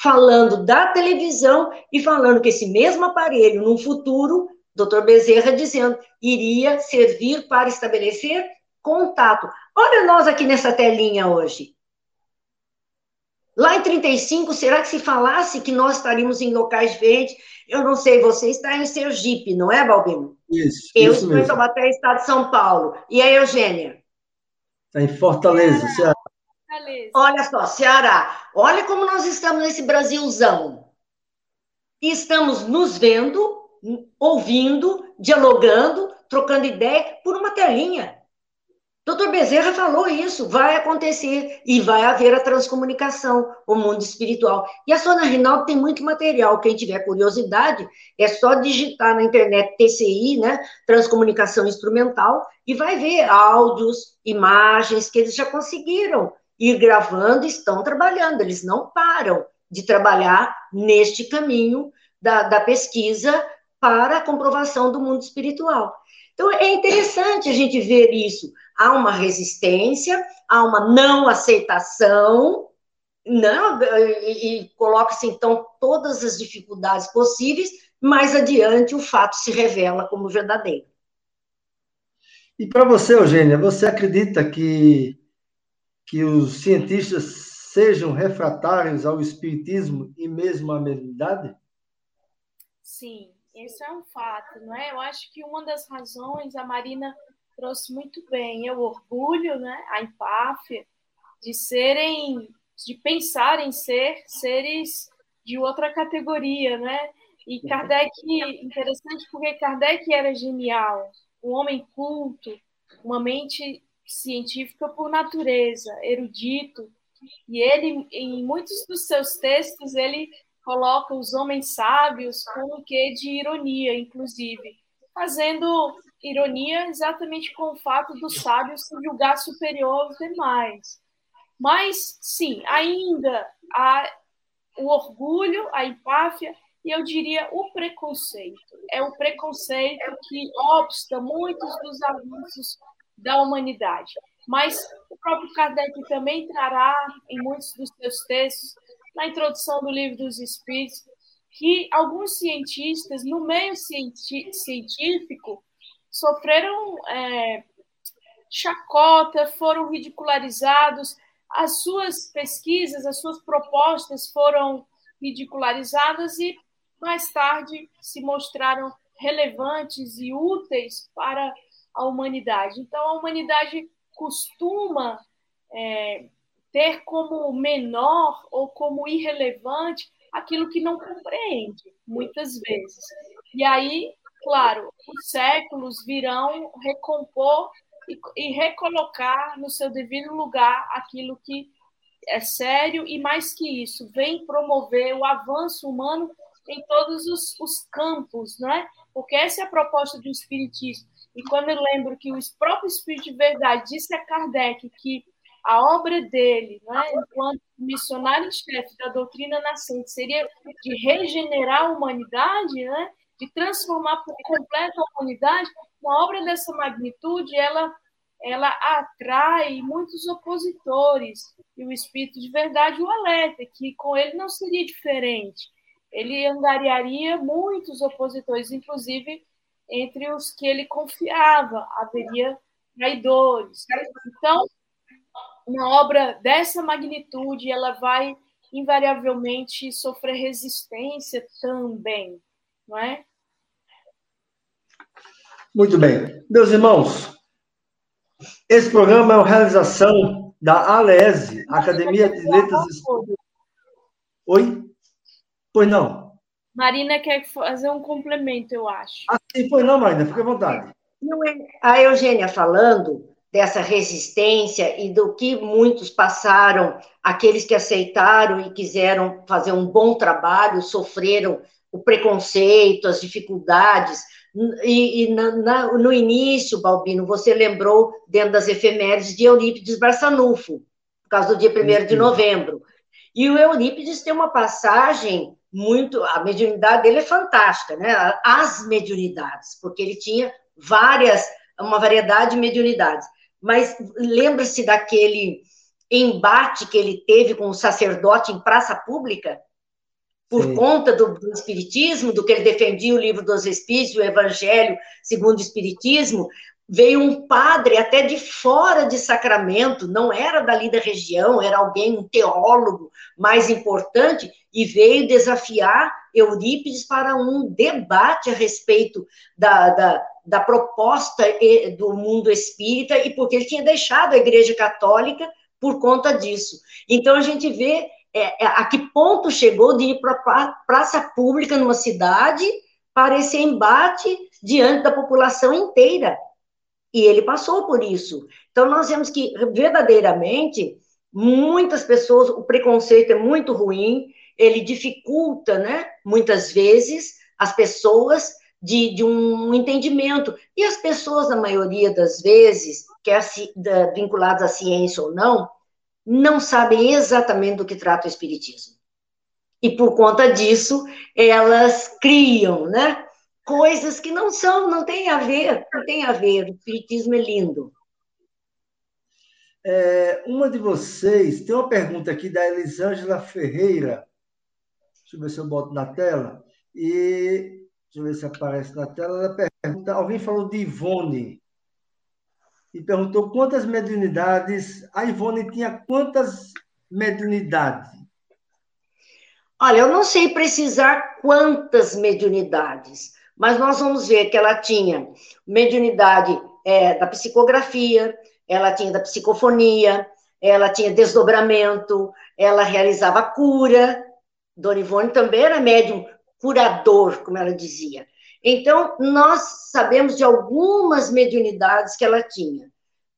falando da televisão e falando que esse mesmo aparelho, no futuro, doutor Bezerra dizendo, iria servir para estabelecer contato. Olha nós aqui nessa telinha hoje. Lá em 35, será que se falasse que nós estaríamos em locais diferentes? Eu não sei, você está em Sergipe, não é, Balbino? Isso. Eu isso estou em Taubaté, estado de São Paulo. E a Eugênia? Está em Fortaleza, Ceará. Olha só, Ceará. Olha como nós estamos nesse Brasilzão. Estamos nos vendo, ouvindo, dialogando, trocando ideia por uma telinha. Doutor Bezerra falou isso, vai acontecer e vai haver a transcomunicação, o mundo espiritual. E a Sônia Rinaldo tem muito material, quem tiver curiosidade, é só digitar na internet TCI, né, transcomunicação instrumental, e vai ver áudios, imagens que eles já conseguiram ir gravando, estão trabalhando, eles não param de trabalhar neste caminho da, da pesquisa para a comprovação do mundo espiritual. Então, é interessante a gente ver isso. Há uma resistência, há uma não aceitação, não, e, e coloca-se, então, todas as dificuldades possíveis, mais adiante o fato se revela como verdadeiro. E para você, Eugênia, você acredita que que os cientistas sejam refratários ao espiritismo e mesmo à mediunidade? Sim, isso é um fato, não é? Eu acho que uma das razões a Marina trouxe muito bem é o orgulho, né? A empáfia de serem, de pensar em ser seres de outra categoria, né? E Kardec, interessante porque Kardec era genial, um homem culto, uma mente científica por natureza, erudito, e ele, em muitos dos seus textos, ele coloca os homens sábios com um quê de ironia, inclusive, fazendo ironia exatamente com o fato dos sábios se julgar superior aos demais. Mas, sim, ainda há o orgulho, a empáfia e eu diria o preconceito. É o preconceito que obsta muitos dos avanços da humanidade. Mas o próprio Kardec também trará, em muitos dos seus textos, na introdução do livro dos Espíritos, que alguns cientistas, no meio científico, sofreram é, chacota, foram ridicularizados, as suas pesquisas, as suas propostas foram ridicularizadas e mais tarde se mostraram relevantes e úteis para a humanidade. Então, a humanidade costuma é, ter como menor ou como irrelevante aquilo que não compreende, muitas vezes. E aí, claro, os séculos virão recompor e, e recolocar no seu devido lugar aquilo que é sério e, mais que isso, vem promover o avanço humano em todos os, os campos, não é? Porque essa é a proposta do Espiritismo. E quando eu lembro que o próprio Espírito de Verdade disse a Kardec que a obra dele, né, enquanto missionário-chefe da doutrina nascente, seria de regenerar a humanidade, né, de transformar por completo a humanidade, uma obra dessa magnitude, ela, ela atrai muitos opositores. E o Espírito de Verdade o alerta, que com ele não seria diferente. Ele angariaria muitos opositores, inclusive entre os que ele confiava, haveria traidores. Então, uma obra dessa magnitude, ela vai invariavelmente sofrer resistência também, não é? Muito bem. Meus irmãos, esse programa é uma realização da ALESE, Academia de Letras... Oi? Pois não. Marina quer fazer um complemento, eu acho. Ah, sim, pois não, Marina, fique à vontade. Não é a Eugênia falando dessa resistência e do que muitos passaram, aqueles que aceitaram e quiseram fazer um bom trabalho, sofreram o preconceito, as dificuldades. E, e na, na, no início, Balbino, você lembrou, dentro das efemérides, de Eurípides Barçanufo, por causa do dia 1 de novembro. E o Eurípides tem uma passagem muito. A mediunidade dele é fantástica, né? As mediunidades, porque ele tinha várias, uma variedade de mediunidades mas lembra-se daquele embate que ele teve com o sacerdote em praça pública, por Sim. conta do, do, Espiritismo, do que ele defendia o livro dos Espíritos, o Evangelho segundo o Espiritismo, veio um padre até de fora de Sacramento, não era dali da região, era alguém, um teólogo mais importante, e veio desafiar Eurípides para um debate a respeito da, da, da proposta do mundo espírita e porque ele tinha deixado a Igreja Católica por conta disso. Então a gente vê é, é a que ponto chegou de ir para praça pública numa cidade para esse embate diante da população inteira. E ele passou por isso. Então nós vemos que verdadeiramente muitas pessoas o preconceito é muito ruim, ele dificulta, né, muitas vezes as pessoas de, de um entendimento. E as pessoas, na maioria das vezes, quer se, da, vinculadas à ciência ou não, não sabem exatamente do que trata o Espiritismo. E por conta disso, elas criam, né? Coisas que não são, não tem a ver, não tem a ver. O Espiritismo é lindo. É, uma de vocês, tem uma pergunta aqui da Elisângela Ferreira. Deixa eu ver se eu boto na tela. E Deixa eu ver se aparece na tela. Ela pergunta, alguém falou de Ivone e perguntou quantas mediunidades. A Ivone tinha quantas mediunidades? Olha, eu não sei precisar quantas mediunidades, mas nós vamos ver que ela tinha mediunidade é, da psicografia, ela tinha da psicofonia, ela tinha desdobramento, ela realizava cura. Dona Ivone também era médium curador, como ela dizia. Então, nós sabemos de algumas mediunidades que ela tinha.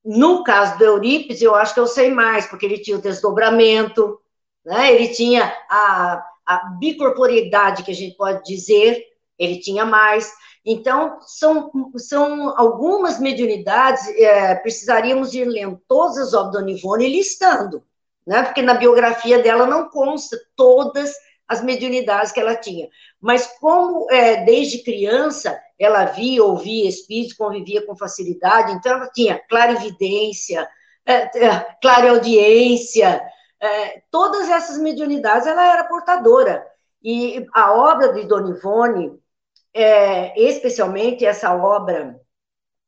No caso do Eurípides, eu acho que eu sei mais, porque ele tinha o desdobramento, né? ele tinha a, a bicorporeidade, que a gente pode dizer, ele tinha mais. Então, são, são algumas mediunidades, é, precisaríamos ir lendo todas as obras do Nivone e listando, né? porque na biografia dela não consta todas as mediunidades que ela tinha. Mas como é, desde criança ela via, ouvia espíritos, convivia com facilidade, então ela tinha clarividência, é, é, clareaudiência, é, todas essas mediunidades ela era portadora. E a obra de Dona Ivone, é, especialmente essa obra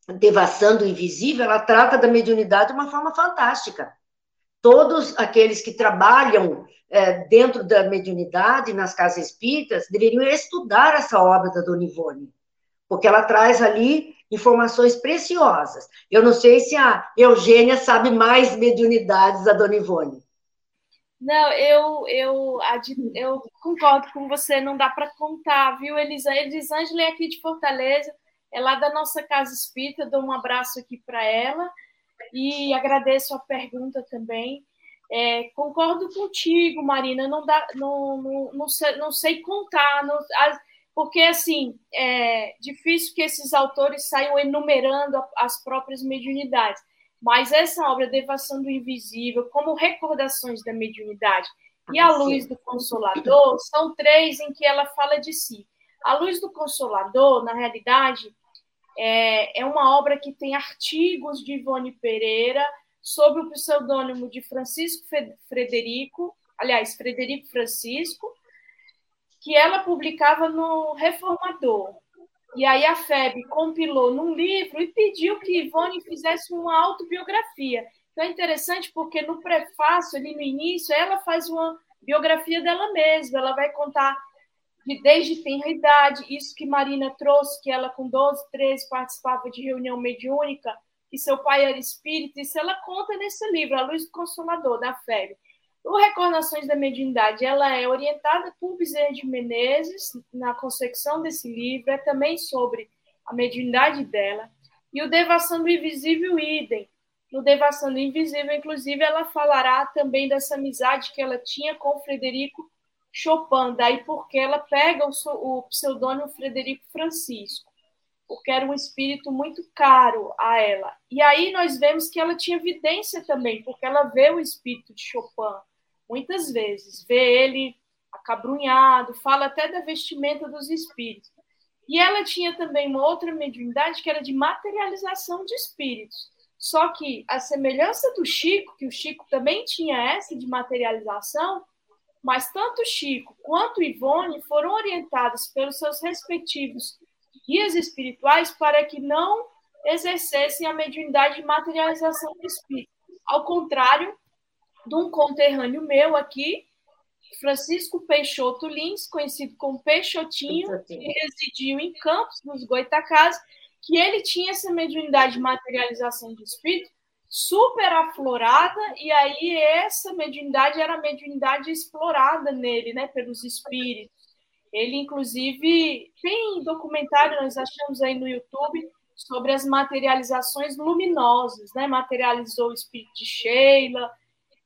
Devassando o Invisível, ela trata da mediunidade de uma forma fantástica todos aqueles que trabalham é, dentro da mediunidade, nas casas espíritas, deveriam estudar essa obra da Dona Ivone, porque ela traz ali informações preciosas. Eu não sei se a Eugênia sabe mais mediunidades da Dona Ivone. Não, eu, eu, eu concordo com você, não dá para contar, viu, Elisângela? É aqui de Fortaleza, é lá da nossa casa espírita, dou um abraço aqui para ela e agradeço a pergunta também. É, concordo contigo, Marina, não, dá, não, não, não, sei, não sei contar, não, porque assim é difícil que esses autores saiam enumerando as próprias mediunidades. Mas essa obra, Devação do Invisível, como recordações da mediunidade e A Luz do Consolador, são três em que ela fala de si. A Luz do Consolador, na realidade, é, é uma obra que tem artigos de Ivone Pereira sob o pseudônimo de Francisco Frederico, aliás, Frederico Francisco, que ela publicava no Reformador. E aí a FEB compilou num livro e pediu que Ivone fizesse uma autobiografia. Então é interessante porque no prefácio, ali no início, ela faz uma biografia dela mesma. Ela vai contar de desde tenra idade, isso que Marina trouxe, que ela com 12, 13 participava de reunião mediúnica, que seu pai era espírita, isso ela conta nesse livro, A Luz do Consolador, da FEB. O Recordações da Mediunidade, ela é orientada por Bezerra de Menezes, na concepção desse livro, é também sobre a mediunidade dela. E o Devassando Invisível, idem. No Devassando Invisível, inclusive, ela falará também dessa amizade que ela tinha com Frederico Chopin, daí porque ela pega o, o pseudônimo Frederico Francisco, porque era um espírito muito caro a ela. E aí nós vemos que ela tinha evidência também, porque ela vê o espírito de Chopin muitas vezes, vê ele acabrunhado, fala até da vestimenta dos espíritos. E ela tinha também uma outra mediunidade que era de materialização de espíritos. Só que a semelhança do Chico, que o Chico também tinha essa de materialização, mas tanto Chico quanto Ivone foram orientados pelos seus respectivos guias espirituais para que não exercessem a mediunidade de materialização de espíritos. Ao contrário de um conterrâneo meu aqui, Francisco Peixoto Lins, conhecido como Peixotinho, que residiu em Campos, nos Goitacás, que ele tinha essa mediunidade de materialização de espírito super aflorada, e aí essa mediunidade era a mediunidade explorada nele, né, pelos espíritos. Ele, inclusive, tem documentário, nós achamos aí no YouTube, sobre as materializações luminosas, né? Materializou o espírito de Sheila,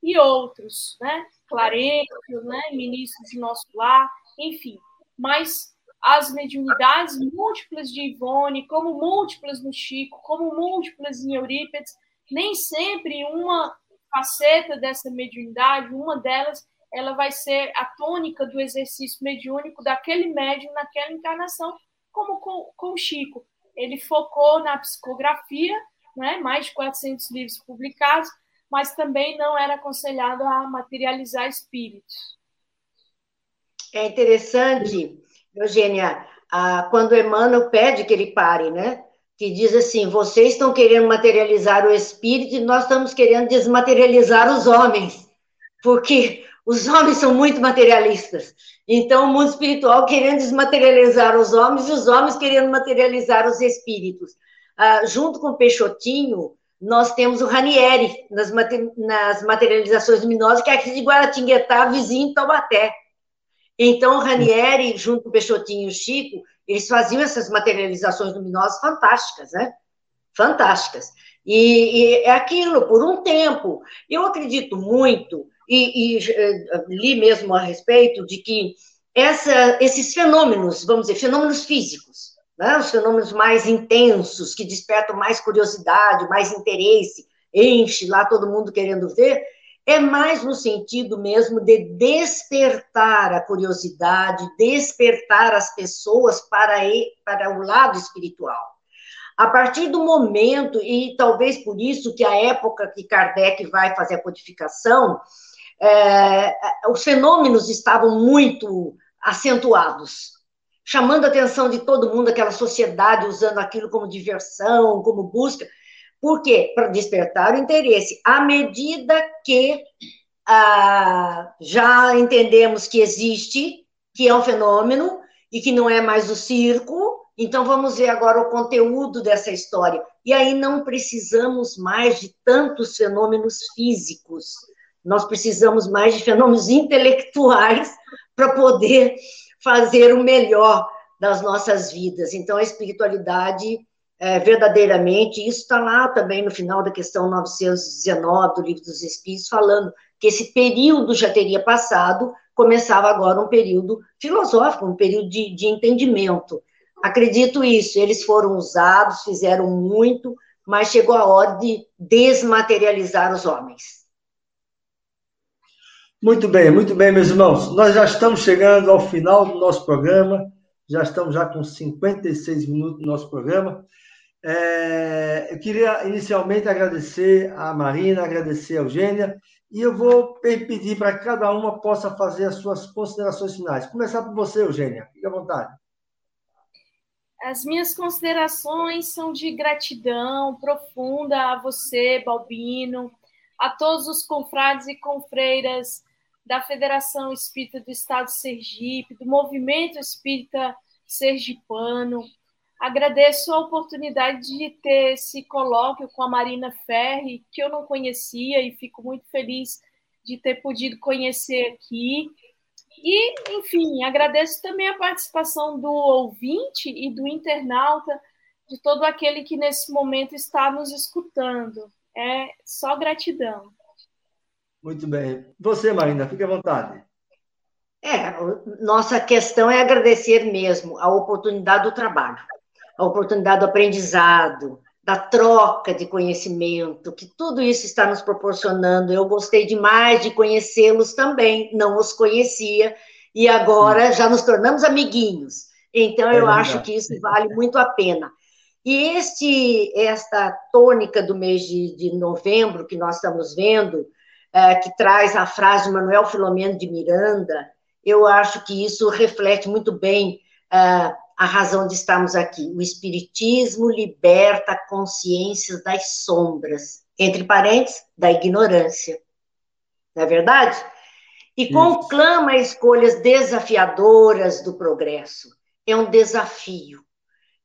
e outros, né? Clarencio, né? Ministros de Nosso Lar, enfim. Mas as mediunidades múltiplas de Ivone, como múltiplas no Chico, como múltiplas em Eurípides, nem sempre uma faceta dessa mediunidade, uma delas, ela vai ser a tônica do exercício mediúnico daquele médium naquela encarnação, como com, com o Chico. Ele focou na psicografia, né, mais de 400 livros publicados, mas também não era aconselhado a materializar espíritos. É interessante, Eugênia, quando Emmanuel pede que ele pare, né? Que diz assim: vocês estão querendo materializar o espírito e nós estamos querendo desmaterializar os homens, porque os homens são muito materialistas. Então, o mundo espiritual querendo desmaterializar os homens e os homens querendo materializar os espíritos. Ah, junto com o Peixotinho, nós temos o Ranieri nas, nas materializações luminosas, que é aqui de Guaratinguetá, vizinho de Taubaté. Então, o Ranieri, junto com o Peixotinho e o Chico, eles faziam essas materializações luminosas fantásticas, né? Fantásticas. E, e é aquilo, por um tempo. Eu acredito muito, e, e eh, li mesmo a respeito, de que essa, esses fenômenos, vamos dizer, fenômenos físicos, né? os fenômenos mais intensos, que despertam mais curiosidade, mais interesse, enche lá todo mundo querendo ver, é mais no sentido mesmo de despertar a curiosidade, despertar as pessoas para, para o lado espiritual. A partir do momento, e talvez por isso que a época que Kardec vai fazer a codificação, é, os fenômenos estavam muito acentuados chamando a atenção de todo mundo, aquela sociedade usando aquilo como diversão, como busca. Por quê? Para despertar o interesse. À medida que ah, já entendemos que existe, que é um fenômeno e que não é mais o circo, então vamos ver agora o conteúdo dessa história. E aí não precisamos mais de tantos fenômenos físicos, nós precisamos mais de fenômenos intelectuais para poder fazer o melhor das nossas vidas. Então a espiritualidade é, verdadeiramente, isso está lá também no final da questão 919 do Livro dos Espíritos, falando que esse período já teria passado, começava agora um período filosófico, um período de, de entendimento. Acredito isso, eles foram usados, fizeram muito, mas chegou a hora de desmaterializar os homens. Muito bem, muito bem, meus irmãos. Nós já estamos chegando ao final do nosso programa, já estamos já com 56 minutos do nosso programa. É, eu queria inicialmente agradecer a Marina, agradecer a Eugênia, e eu vou pedir para que cada uma possa fazer as suas considerações finais. Começar por você, Eugênia, fique à vontade. As minhas considerações são de gratidão profunda a você, Balbino, a todos os confrades e confreiras da Federação Espírita do Estado de Sergipe, do Movimento Espírita Sergipano. Agradeço a oportunidade de ter esse colóquio com a Marina Ferri, que eu não conhecia e fico muito feliz de ter podido conhecer aqui. E, enfim, agradeço também a participação do ouvinte e do internauta, de todo aquele que nesse momento está nos escutando. É só gratidão. Muito bem. Você, Marina, fique à vontade. É, nossa questão é agradecer mesmo a oportunidade do trabalho, a oportunidade do aprendizado, da troca de conhecimento, que tudo isso está nos proporcionando. Eu gostei demais de conhecê-los também, não os conhecia, e agora já nos tornamos amiguinhos. Então, eu é acho que isso vale muito a pena. E este, esta tônica do mês de, de novembro que nós estamos vendo, é, que traz a frase de Manuel Filomeno de Miranda, eu acho que isso reflete muito bem é, a razão de estarmos aqui. O Espiritismo liberta consciências das sombras, entre parênteses, da ignorância. Não é verdade? E Isso. conclama escolhas desafiadoras do progresso. É um desafio.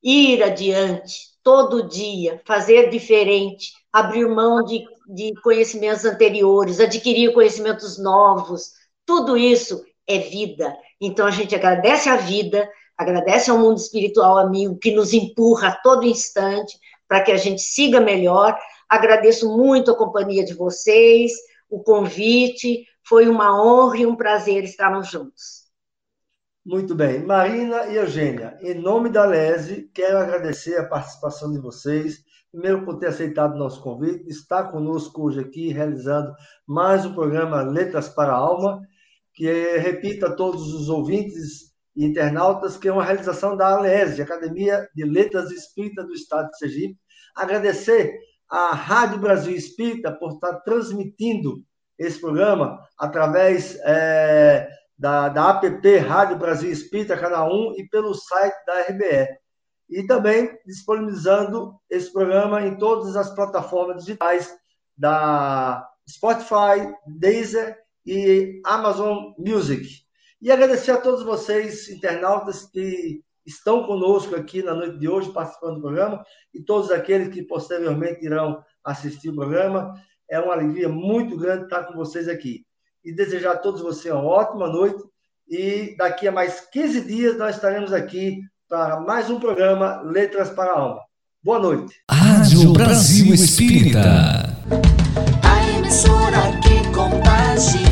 Ir adiante, todo dia, fazer diferente, abrir mão de, de conhecimentos anteriores, adquirir conhecimentos novos, tudo isso é vida. Então a gente agradece a vida, agradece ao mundo espiritual amigo que nos empurra a todo instante para que a gente siga melhor. Agradeço muito a companhia de vocês, o convite, foi uma honra e um prazer estarmos juntos. Muito bem. Marina e Eugênia, em nome da LESE, quero agradecer a participação de vocês, primeiro por ter aceitado o nosso convite, estar conosco hoje aqui, realizando mais um programa Letras para a Alma, que repita a todos os ouvintes e internautas, que é uma realização da ALESE, Academia de Letras Espírita do Estado de Sergipe. Agradecer à Rádio Brasil Espírita por estar transmitindo esse programa através é, da, da app Rádio Brasil Espírita, Canal 1, e pelo site da RBE. E também disponibilizando esse programa em todas as plataformas digitais da Spotify, Deezer e Amazon Music. E agradecer a todos vocês, internautas, que estão conosco aqui na noite de hoje, participando do programa, e todos aqueles que posteriormente irão assistir o programa. É uma alegria muito grande estar com vocês aqui. E desejar a todos vocês uma ótima noite. E daqui a mais 15 dias nós estaremos aqui para mais um programa Letras para a Alma. Boa noite. Rádio Brasil Espírita. A emissora que contagia.